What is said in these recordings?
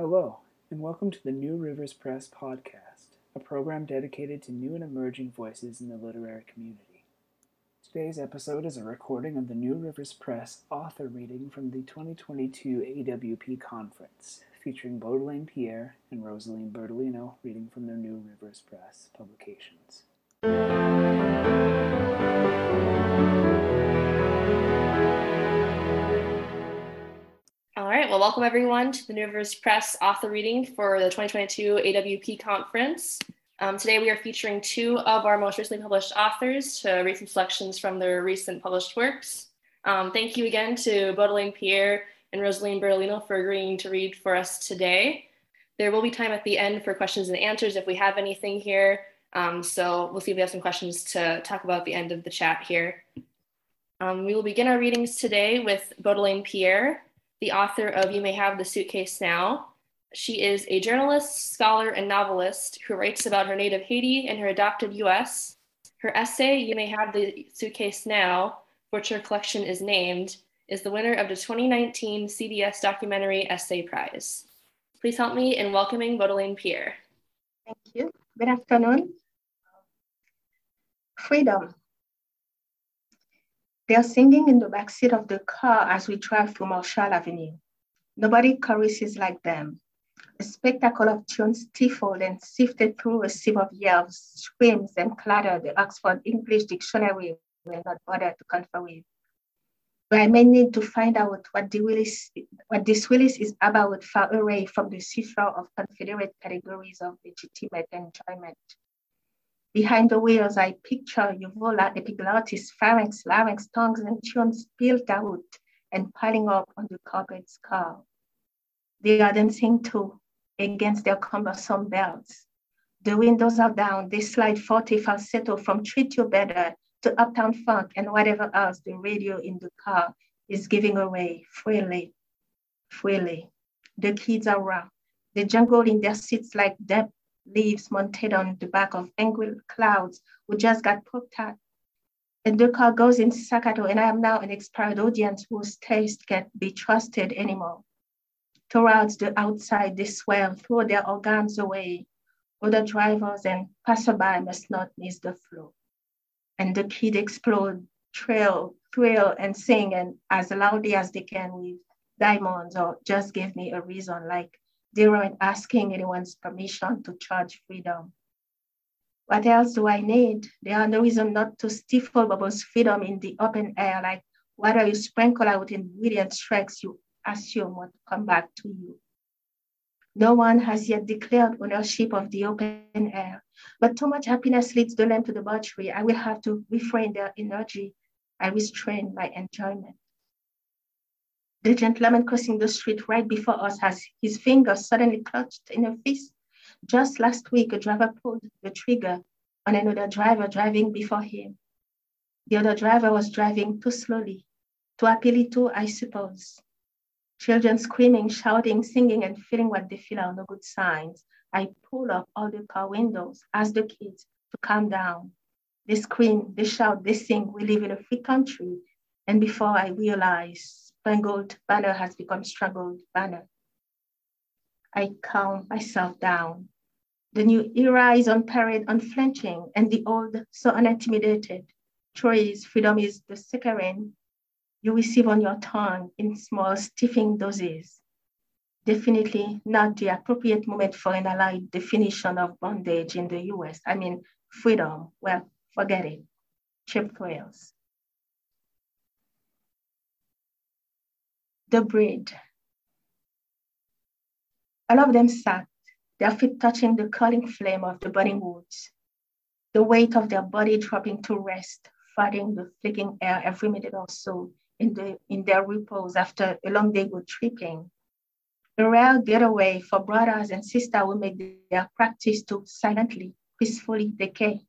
Hello, and welcome to the New Rivers Press podcast, a program dedicated to new and emerging voices in the literary community. Today's episode is a recording of the New Rivers Press author reading from the 2022 AWP conference, featuring Baudelaine Pierre and Rosaline Bertolino reading from their New Rivers Press publications. Well, welcome everyone to the New Rivers Press author reading for the 2022 AWP conference. Um, today we are featuring two of our most recently published authors to read some selections from their recent published works. Um, thank you again to Baudelaine Pierre and Rosaline Bertolino for agreeing to read for us today. There will be time at the end for questions and answers if we have anything here. Um, so we'll see if we have some questions to talk about at the end of the chat here. Um, we will begin our readings today with Baudelaine Pierre, the author of You May Have the Suitcase Now. She is a journalist, scholar, and novelist who writes about her native Haiti and her adopted US. Her essay, You May Have the Suitcase Now, which her collection is named, is the winner of the 2019 CDS Documentary Essay Prize. Please help me in welcoming Baudelaine Pierre. Thank you. Good afternoon. Freedom. They are singing in the backseat of the car as we drive through Marshall Avenue. Nobody choruses like them. A spectacle of tunes stifled and sifted through a sieve of yells, screams, and clatter the Oxford English Dictionary will not bother to confer with. But I may need to find out what, Willis, what this Willis is about far away from the seesaw of confederate categories of legitimate enjoyment. Behind the wheels, I picture uvula, epiglottis, pharynx, larynx, tongues, and tunes built out and piling up on the carpet's car. They are dancing too against their cumbersome belts. The windows are down. They slide 40 falsetto from Treat You Better uh, to Uptown Funk and whatever else the radio in the car is giving away freely, freely. The kids are raw. They jungle in their seats like dead leaves mounted on the back of angry clouds who just got poked at. And the car goes in staccato, and I am now an expired audience whose taste can't be trusted anymore. Towards the outside, they swell, throw their organs away. Other drivers and passerby must not miss the flow. And the kids explode, trail, thrill, and sing and as loudly as they can with diamonds or just give me a reason like they weren't asking anyone's permission to charge freedom. What else do I need? There are no reason not to stifle Bubbles' freedom in the open air, like water you sprinkle out in brilliant strikes you assume will come back to you. No one has yet declared ownership of the open air, but too much happiness leads the lamb to the butchery. I will have to refrain their energy. I restrain my enjoyment. The gentleman crossing the street right before us has his fingers suddenly clutched in a fist. Just last week, a driver pulled the trigger on another driver driving before him. The other driver was driving too slowly, too happily too, I suppose. Children screaming, shouting, singing, and feeling what they feel are no good signs. I pull up all the car windows, ask the kids to calm down. They scream, they shout, they sing. We live in a free country. And before I realize, spangled banner has become strangled banner. I calm myself down. The new era is on parade, unflinching, and the old so unintimidated. Choice, freedom is the saccharine you receive on your tongue in small, stiffing doses. Definitely not the appropriate moment for an allied definition of bondage in the US. I mean, freedom, well, forget it. Cheap thrills. The bread. All of them sat, their feet touching the curling flame of the burning woods, the weight of their body dropping to rest, fighting the flicking air every minute or so in, the, in their repose after a long day of tripping. A rare getaway for brothers and sisters who make their practice to silently, peacefully decay.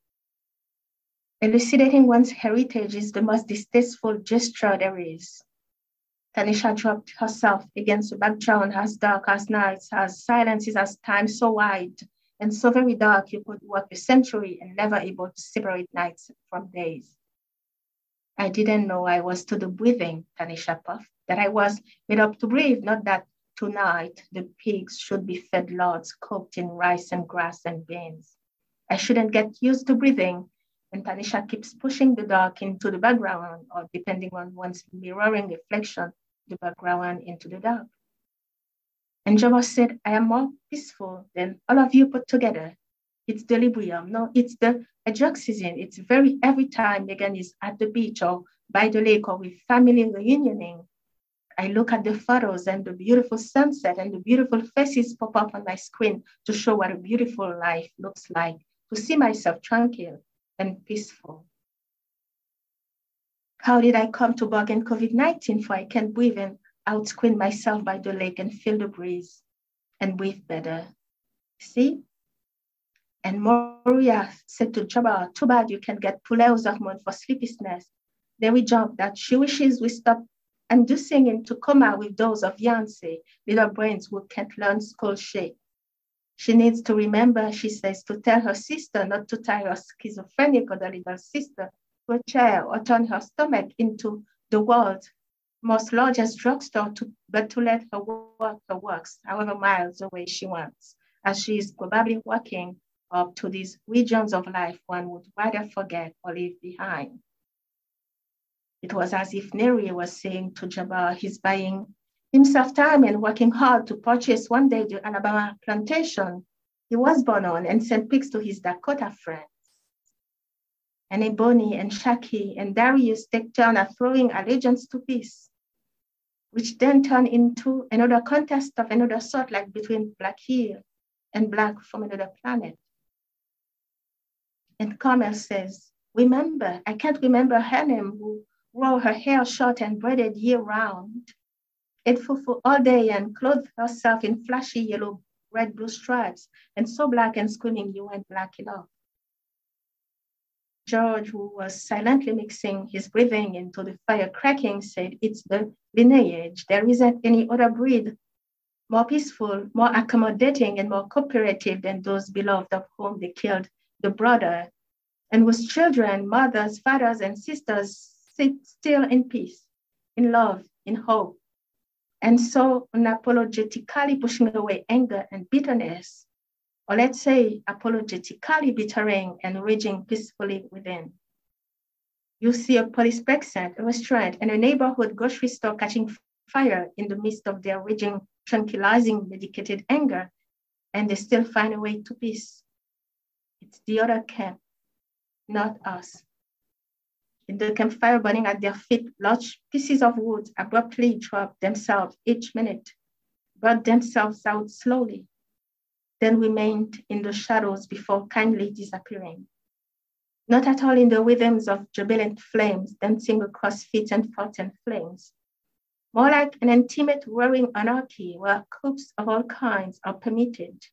Elucidating one's heritage is the most distasteful gesture there is. Tanisha dropped herself against the background as dark as nights, as silences as time so wide and so very dark you could walk a century and never able to separate nights from days. I didn't know I was to the breathing, Tanisha puffed, that I was made up to breathe, not that tonight the pigs should be fed lots cooked in rice and grass and beans. I shouldn't get used to breathing. And Tanisha keeps pushing the dark into the background, or depending on one's mirroring reflection, the background into the dark. And Jabba said, I am more peaceful than all of you put together. It's the Librium. No, it's the hydroxyzine. It's very every time Megan is at the beach or by the lake or with family reunioning. I look at the photos and the beautiful sunset and the beautiful faces pop up on my screen to show what a beautiful life looks like, to see myself tranquil and peaceful. How did I come to bargain COVID 19 for I can't breathe and out screen myself by the lake and feel the breeze and breathe better? See? And Moria said to Jabba, too bad you can get Puleo's hormone for sleeplessness. Then we jump that she wishes we stop inducing into coma with those of Yancey, little brains who can't learn school shape. She needs to remember, she says, to tell her sister not to tie her schizophrenic or the little sister to a chair or turn her stomach into the world's most largest drugstore, to, but to let her work her works, however miles away she wants, as she is probably walking up to these regions of life one would rather forget or leave behind. It was as if Neri was saying to Jabbar, he's buying himself time and working hard to purchase one day the Alabama plantation he was born on and sent pigs to his Dakota friends. And Ebony and Shaki and Darius take turn at throwing allegiance to peace, which then turn into another contest of another sort, like between Black here and Black from another planet. And Carmel says, Remember, I can't remember her name who wore her hair short and braided year round, ate fufu all day and clothed herself in flashy yellow, red, blue stripes, and so black and screaming you weren't black enough. George, who was silently mixing his breathing into the fire cracking, said, It's the lineage. There isn't any other breed more peaceful, more accommodating, and more cooperative than those beloved of whom they killed the brother, and with children, mothers, fathers, and sisters sit still in peace, in love, in hope. And so unapologetically pushing away anger and bitterness, or let's say apologetically bittering and raging peacefully within. You see a police precinct, a restaurant, and a neighborhood grocery store catching fire in the midst of their raging, tranquilizing, medicated anger, and they still find a way to peace. It's the other camp, not us. In the campfire burning at their feet, large pieces of wood abruptly drop themselves each minute, burn themselves out slowly, then remained in the shadows before kindly disappearing. Not at all in the rhythms of jubilant flames dancing across feet and thoughts and flames. More like an intimate roaring anarchy where coups of all kinds are permitted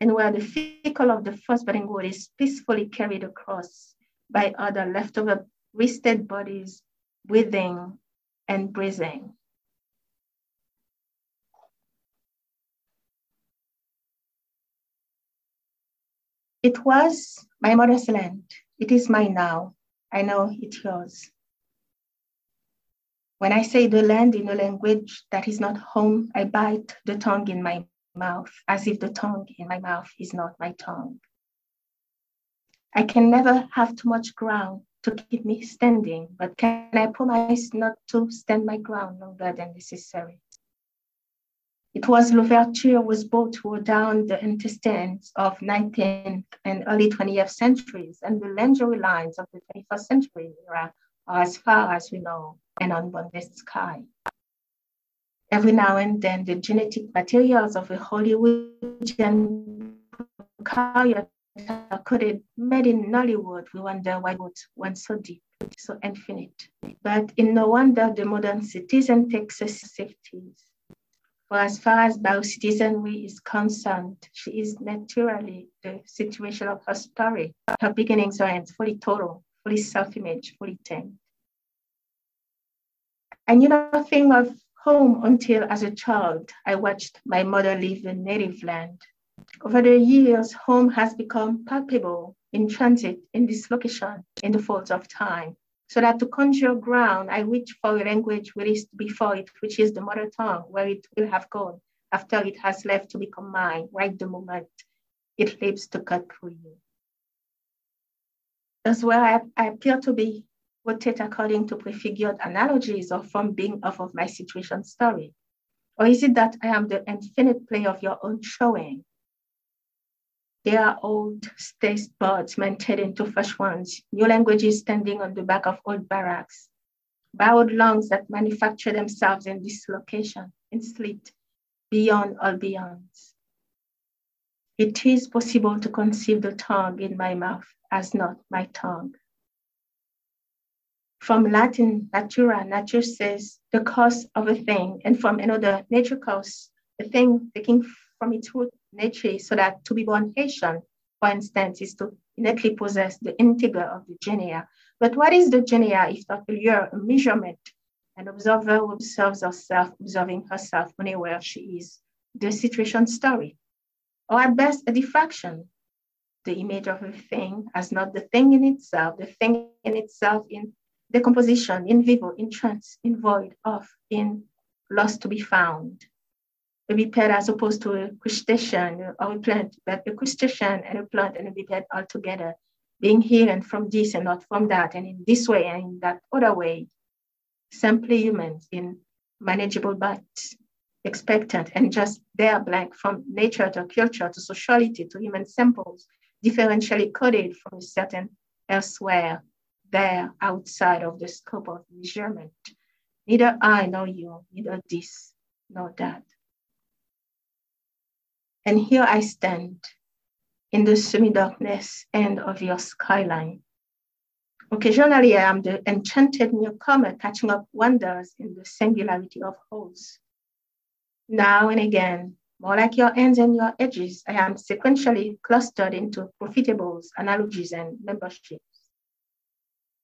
and where the fecal of the first budding wood is peacefully carried across by other leftover wasted bodies breathing and breathing. It was my mother's land. It is mine now. I know it's yours. When I say the land in a language that is not home, I bite the tongue in my mouth as if the tongue in my mouth is not my tongue. I can never have too much ground to keep me standing, but can I promise not to stand my ground longer than necessary? It was Louverture was built down the intestines of 19th and early 20th centuries, and the lingerie lines of the 21st century era are as far as we know and on the sky. Every now and then, the genetic materials of a Hollywoodian prokaryote are coded, made in Nollywood. We wonder why it went so deep, so infinite. But in no wonder the modern citizen takes safeties. For as far as biocitizenry is concerned, she is naturally the situation of her story. Her beginnings are fully total, fully self-image, fully tamed. I knew nothing of home until as a child I watched my mother leave the native land. Over the years, home has become palpable in transit, in dislocation, in the folds of time. So that to conjure ground, I reach for a language released before it, which is the mother tongue, where it will have gone, after it has left to become mine, right the moment it leaves to cut through you. As well, I, I appear to be rotate according to prefigured analogies or from being off of my situation story? Or is it that I am the infinite play of your own showing? There are old taste buds melted into fresh ones, new languages standing on the back of old barracks, bowed lungs that manufacture themselves in dislocation, in sleep, beyond all beyonds. It is possible to conceive the tongue in my mouth as not my tongue. From Latin, natura, nature says the cause of a thing, and from another, nature cause, the thing taking from its root nature, so that to be born Haitian, for instance, is to innately possess the integer of the genea. But what is the genea if not a measurement? An observer who observes herself, observing herself anywhere she is, the situation story. Or at best, a diffraction, the image of a thing as not the thing in itself, the thing in itself in decomposition, in vivo, in trance, in void, of, in lost to be found. Biped as opposed to a crustacean or a plant, but a crustacean and a plant and a biped all together, being here and from this and not from that, and in this way and in that other way. Simply humans in manageable but expectant and just there blank from nature to culture to sociality to human samples, differentially coded from a certain elsewhere there outside of the scope of measurement. Neither I nor you, neither this nor that. And here I stand in the semi-darkness end of your skyline. Occasionally, I am the enchanted newcomer catching up wonders in the singularity of holes. Now and again, more like your ends and your edges, I am sequentially clustered into profitables, analogies, and memberships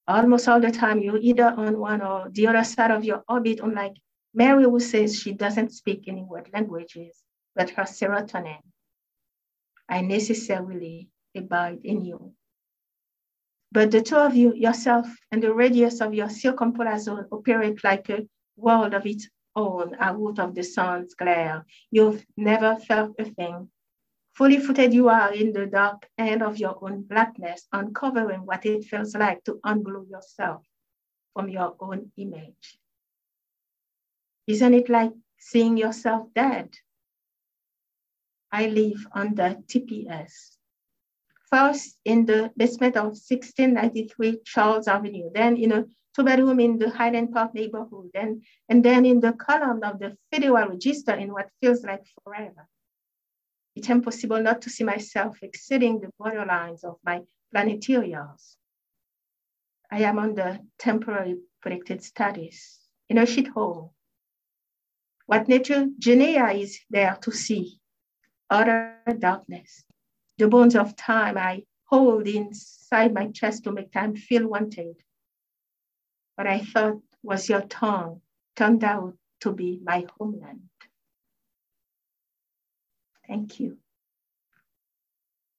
almost all the time you're either on one or the other side of your orbit, unlike Mary who says she doesn't speak any word languages, but her serotonin. I necessarily abide in you. But the two of you, yourself and the radius of your circumpolar zone, operate like a world of its own out of the sun's glare. You've never felt a thing, Fully footed you are in the dark end of your own blackness, uncovering what it feels like to unglue yourself from your own image. Isn't it like seeing yourself dead? I live under TPS. First in the basement of 1693 Charles Avenue, then in a two bedroom in the Highland Park neighborhood, and, and then in the column of the Federal Register in what feels like forever it's impossible not to see myself exceeding the borderlines of my planetarials. I am under temporary protected status in a shithole. What nature genea is there to see, utter darkness, the bones of time I hold inside my chest to make time feel wanted. What I thought was your tongue turned out to be my homeland. Thank you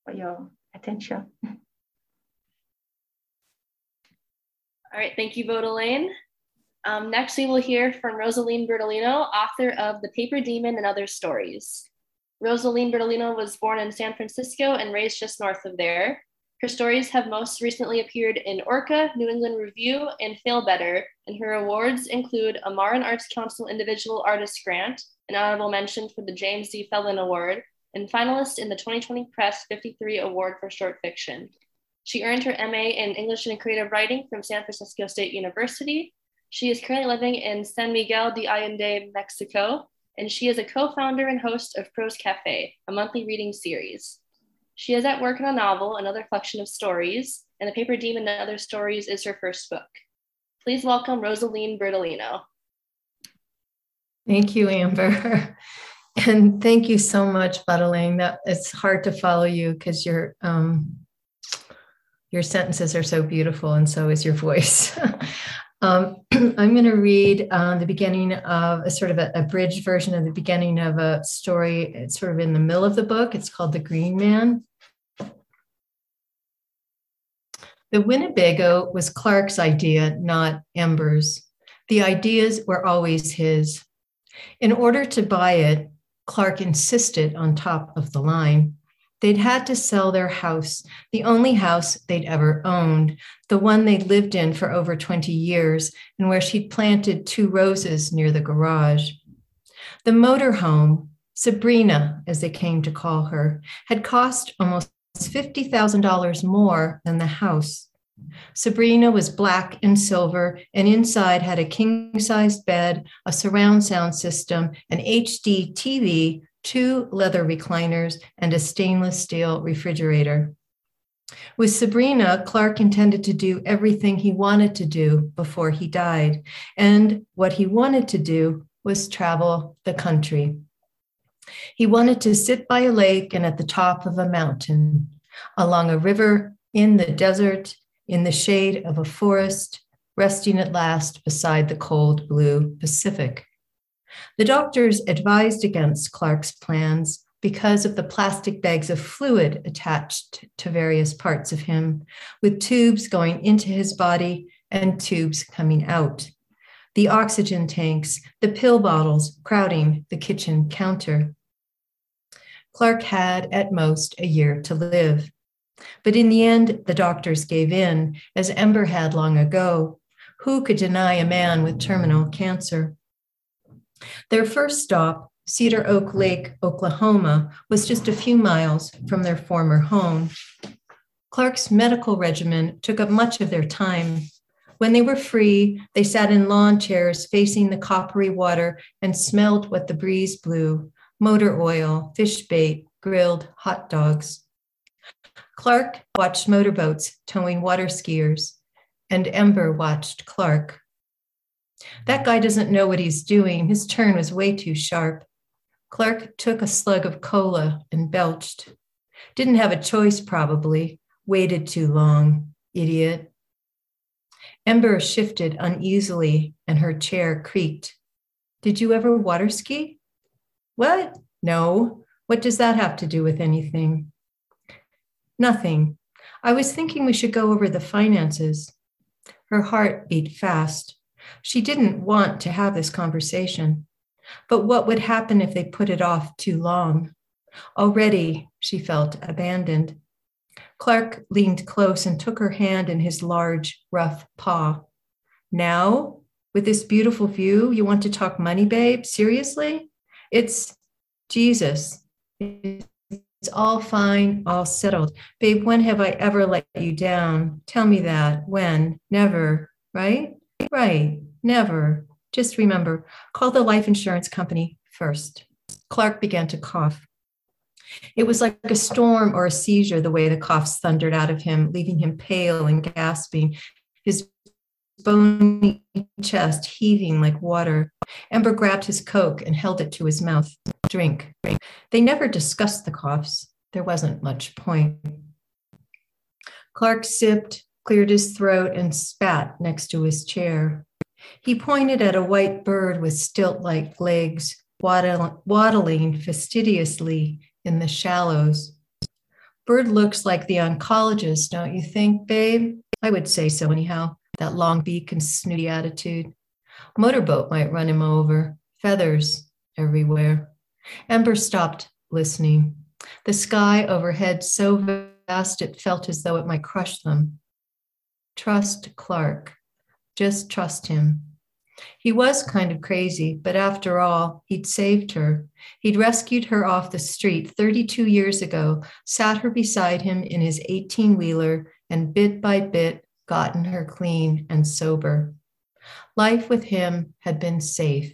for your attention. All right, thank you, Baudelaine. Um, next, we will hear from Rosaline Bertolino, author of The Paper Demon and Other Stories. Rosaline Bertolino was born in San Francisco and raised just north of there. Her stories have most recently appeared in Orca, New England Review, and Fail Better, and her awards include a Marin Arts Council Individual Artist Grant, an honorable mention for the James D. Phelan Award, and finalist in the 2020 Press 53 Award for Short Fiction. She earned her MA in English and Creative Writing from San Francisco State University. She is currently living in San Miguel de Allende, Mexico, and she is a co founder and host of Prose Cafe, a monthly reading series. She is at work on a novel, another collection of stories, and The Paper Demon and Other Stories is her first book. Please welcome Rosaline Bertolino. Thank you, Amber. And thank you so much, Baudelaine. That it's hard to follow you because your um, your sentences are so beautiful, and so is your voice. um, I'm going to read uh, the beginning of a sort of a abridged version of the beginning of a story. It's sort of in the middle of the book. It's called The Green Man. The Winnebago was Clark's idea, not Ember's. The ideas were always his. In order to buy it, Clark insisted on top of the line. They'd had to sell their house, the only house they'd ever owned, the one they'd lived in for over 20 years, and where she'd planted two roses near the garage. The motorhome, Sabrina, as they came to call her, had cost almost $50,000 more than the house. Sabrina was black and silver, and inside had a king sized bed, a surround sound system, an HD TV, two leather recliners, and a stainless steel refrigerator. With Sabrina, Clark intended to do everything he wanted to do before he died. And what he wanted to do was travel the country. He wanted to sit by a lake and at the top of a mountain, along a river, in the desert, in the shade of a forest, resting at last beside the cold blue Pacific. The doctors advised against Clark's plans because of the plastic bags of fluid attached to various parts of him, with tubes going into his body and tubes coming out. The oxygen tanks, the pill bottles crowding the kitchen counter. Clark had at most a year to live. But in the end, the doctors gave in, as Ember had long ago. Who could deny a man with terminal cancer? Their first stop, Cedar Oak Lake, Oklahoma, was just a few miles from their former home. Clark's medical regimen took up much of their time. When they were free, they sat in lawn chairs facing the coppery water and smelled what the breeze blew motor oil, fish bait, grilled hot dogs. Clark watched motorboats towing water skiers, and Ember watched Clark. That guy doesn't know what he's doing. His turn was way too sharp. Clark took a slug of cola and belched. Didn't have a choice, probably. Waited too long. Idiot. Ember shifted uneasily and her chair creaked. Did you ever water ski? What? No. What does that have to do with anything? Nothing. I was thinking we should go over the finances. Her heart beat fast. She didn't want to have this conversation. But what would happen if they put it off too long? Already she felt abandoned. Clark leaned close and took her hand in his large, rough paw. Now, with this beautiful view, you want to talk money, babe? Seriously? It's Jesus. It's all fine, all settled. Babe, when have I ever let you down? Tell me that. When? Never, right? Right, never. Just remember, call the life insurance company first. Clark began to cough. It was like a storm or a seizure, the way the coughs thundered out of him, leaving him pale and gasping, his bony chest heaving like water. Ember grabbed his Coke and held it to his mouth. Drink. They never discussed the coughs. There wasn't much point. Clark sipped, cleared his throat, and spat next to his chair. He pointed at a white bird with stilt like legs, waddling fastidiously in the shallows. Bird looks like the oncologist, don't you think, babe? I would say so, anyhow. That long beak and snooty attitude. Motorboat might run him over. Feathers everywhere. Ember stopped listening. The sky overhead so vast it felt as though it might crush them. Trust Clark. Just trust him. He was kind of crazy, but after all, he'd saved her. He'd rescued her off the street 32 years ago, sat her beside him in his 18 wheeler, and bit by bit gotten her clean and sober. Life with him had been safe.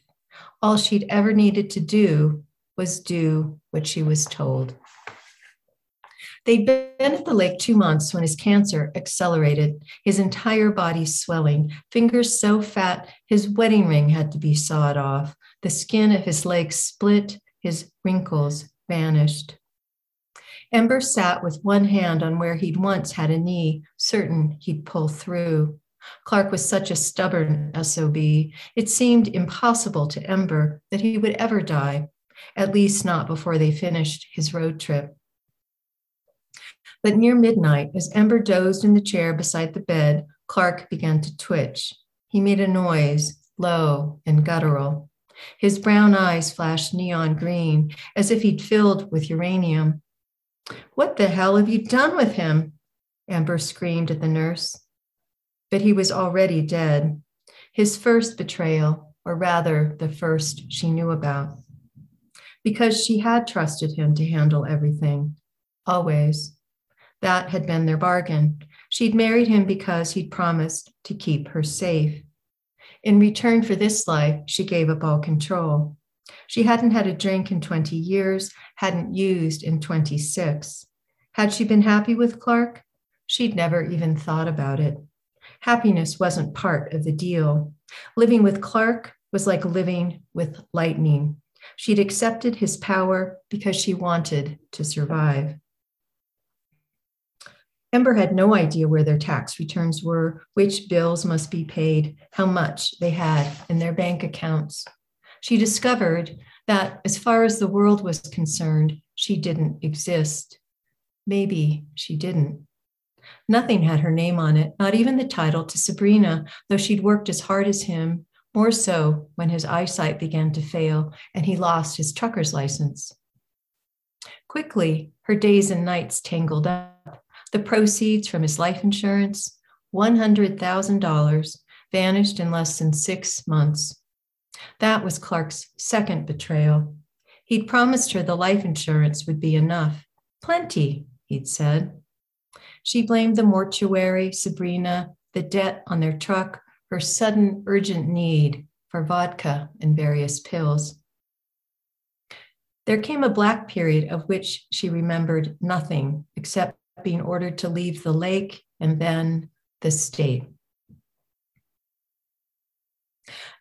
All she'd ever needed to do was do what she was told. They'd been at the lake two months when his cancer accelerated, his entire body swelling, fingers so fat his wedding ring had to be sawed off. The skin of his legs split, his wrinkles vanished. Ember sat with one hand on where he'd once had a knee, certain he'd pull through. Clark was such a stubborn SOB, it seemed impossible to Ember that he would ever die, at least not before they finished his road trip. But near midnight, as Ember dozed in the chair beside the bed, Clark began to twitch. He made a noise, low and guttural. His brown eyes flashed neon green, as if he'd filled with uranium. What the hell have you done with him? Ember screamed at the nurse. But he was already dead. His first betrayal, or rather, the first she knew about. Because she had trusted him to handle everything, always. That had been their bargain. She'd married him because he'd promised to keep her safe. In return for this life, she gave up all control. She hadn't had a drink in 20 years, hadn't used in 26. Had she been happy with Clark? She'd never even thought about it. Happiness wasn't part of the deal. Living with Clark was like living with lightning. She'd accepted his power because she wanted to survive. Ember had no idea where their tax returns were, which bills must be paid, how much they had in their bank accounts. She discovered that, as far as the world was concerned, she didn't exist. Maybe she didn't. Nothing had her name on it, not even the title to Sabrina, though she'd worked as hard as him, more so when his eyesight began to fail and he lost his trucker's license. Quickly, her days and nights tangled up. The proceeds from his life insurance, $100,000, vanished in less than six months. That was Clark's second betrayal. He'd promised her the life insurance would be enough. Plenty, he'd said. She blamed the mortuary, Sabrina, the debt on their truck, her sudden urgent need for vodka and various pills. There came a black period of which she remembered nothing except being ordered to leave the lake and then the state.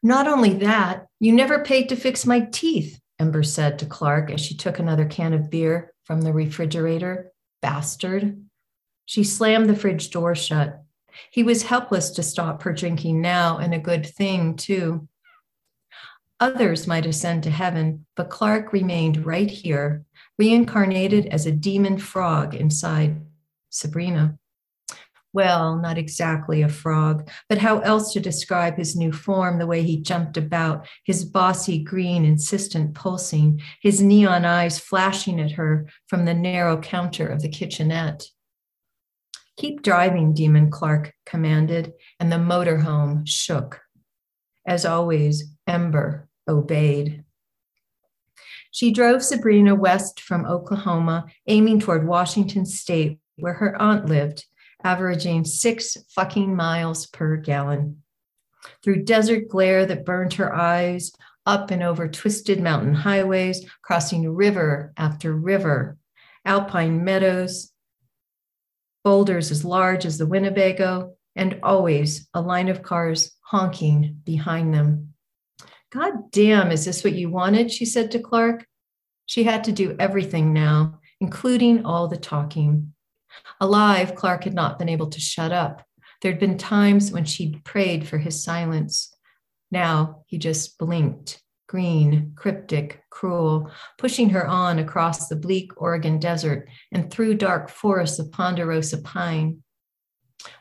Not only that, you never paid to fix my teeth, Ember said to Clark as she took another can of beer from the refrigerator. Bastard. She slammed the fridge door shut. He was helpless to stop her drinking now, and a good thing, too. Others might ascend to heaven, but Clark remained right here, reincarnated as a demon frog inside Sabrina. Well, not exactly a frog, but how else to describe his new form, the way he jumped about, his bossy green, insistent pulsing, his neon eyes flashing at her from the narrow counter of the kitchenette. Keep driving, Demon Clark commanded, and the motorhome shook. As always, Ember obeyed. She drove Sabrina west from Oklahoma, aiming toward Washington state, where her aunt lived averaging six fucking miles per gallon. Through desert glare that burned her eyes, up and over twisted mountain highways, crossing river after river, alpine meadows, boulders as large as the Winnebago, and always a line of cars honking behind them. God damn, is this what you wanted? She said to Clark. She had to do everything now, including all the talking. Alive, Clark had not been able to shut up. There'd been times when she'd prayed for his silence. Now he just blinked, green, cryptic, cruel, pushing her on across the bleak Oregon desert and through dark forests of ponderosa pine.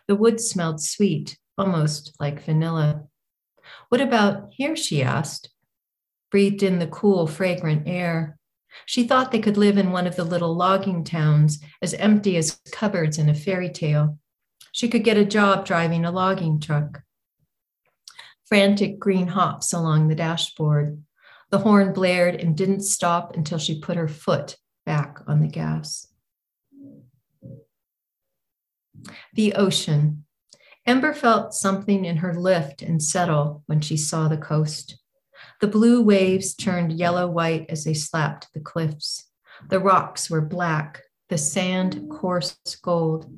The wood smelled sweet, almost like vanilla. What about here? she asked. Breathed in the cool, fragrant air. She thought they could live in one of the little logging towns, as empty as cupboards in a fairy tale. She could get a job driving a logging truck. Frantic green hops along the dashboard. The horn blared and didn't stop until she put her foot back on the gas. The ocean. Ember felt something in her lift and settle when she saw the coast. The blue waves turned yellow white as they slapped the cliffs. The rocks were black, the sand coarse gold.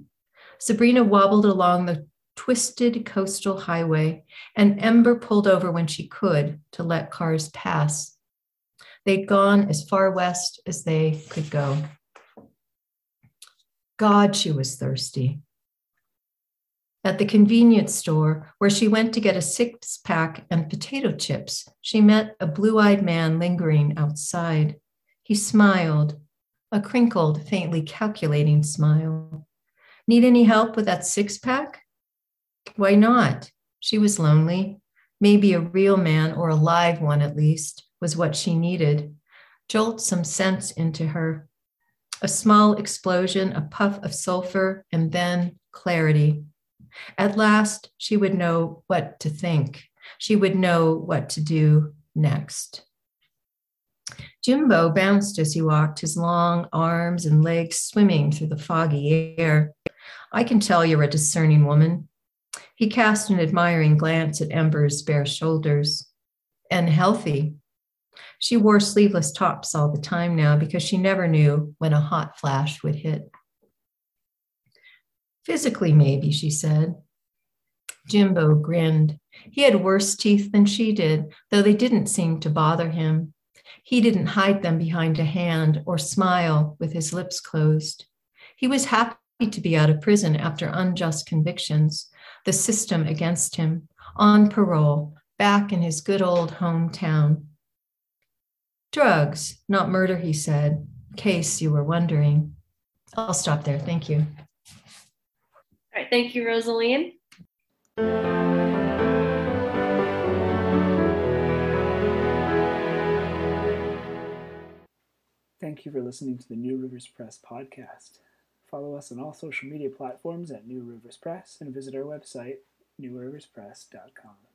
Sabrina wobbled along the twisted coastal highway, and Ember pulled over when she could to let cars pass. They'd gone as far west as they could go. God, she was thirsty. At the convenience store, where she went to get a six pack and potato chips, she met a blue eyed man lingering outside. He smiled, a crinkled, faintly calculating smile. Need any help with that six pack? Why not? She was lonely. Maybe a real man or a live one at least was what she needed. Jolt some sense into her. A small explosion, a puff of sulfur, and then clarity. At last, she would know what to think. She would know what to do next. Jimbo bounced as he walked, his long arms and legs swimming through the foggy air. I can tell you're a discerning woman. He cast an admiring glance at Ember's bare shoulders. And healthy. She wore sleeveless tops all the time now because she never knew when a hot flash would hit. Physically, maybe, she said. Jimbo grinned. He had worse teeth than she did, though they didn't seem to bother him. He didn't hide them behind a hand or smile with his lips closed. He was happy to be out of prison after unjust convictions, the system against him, on parole, back in his good old hometown. Drugs, not murder, he said, in case you were wondering. I'll stop there. Thank you. All right, thank you, Rosaline. Thank you for listening to the New Rivers Press podcast. Follow us on all social media platforms at New Rivers Press and visit our website, newriverspress.com.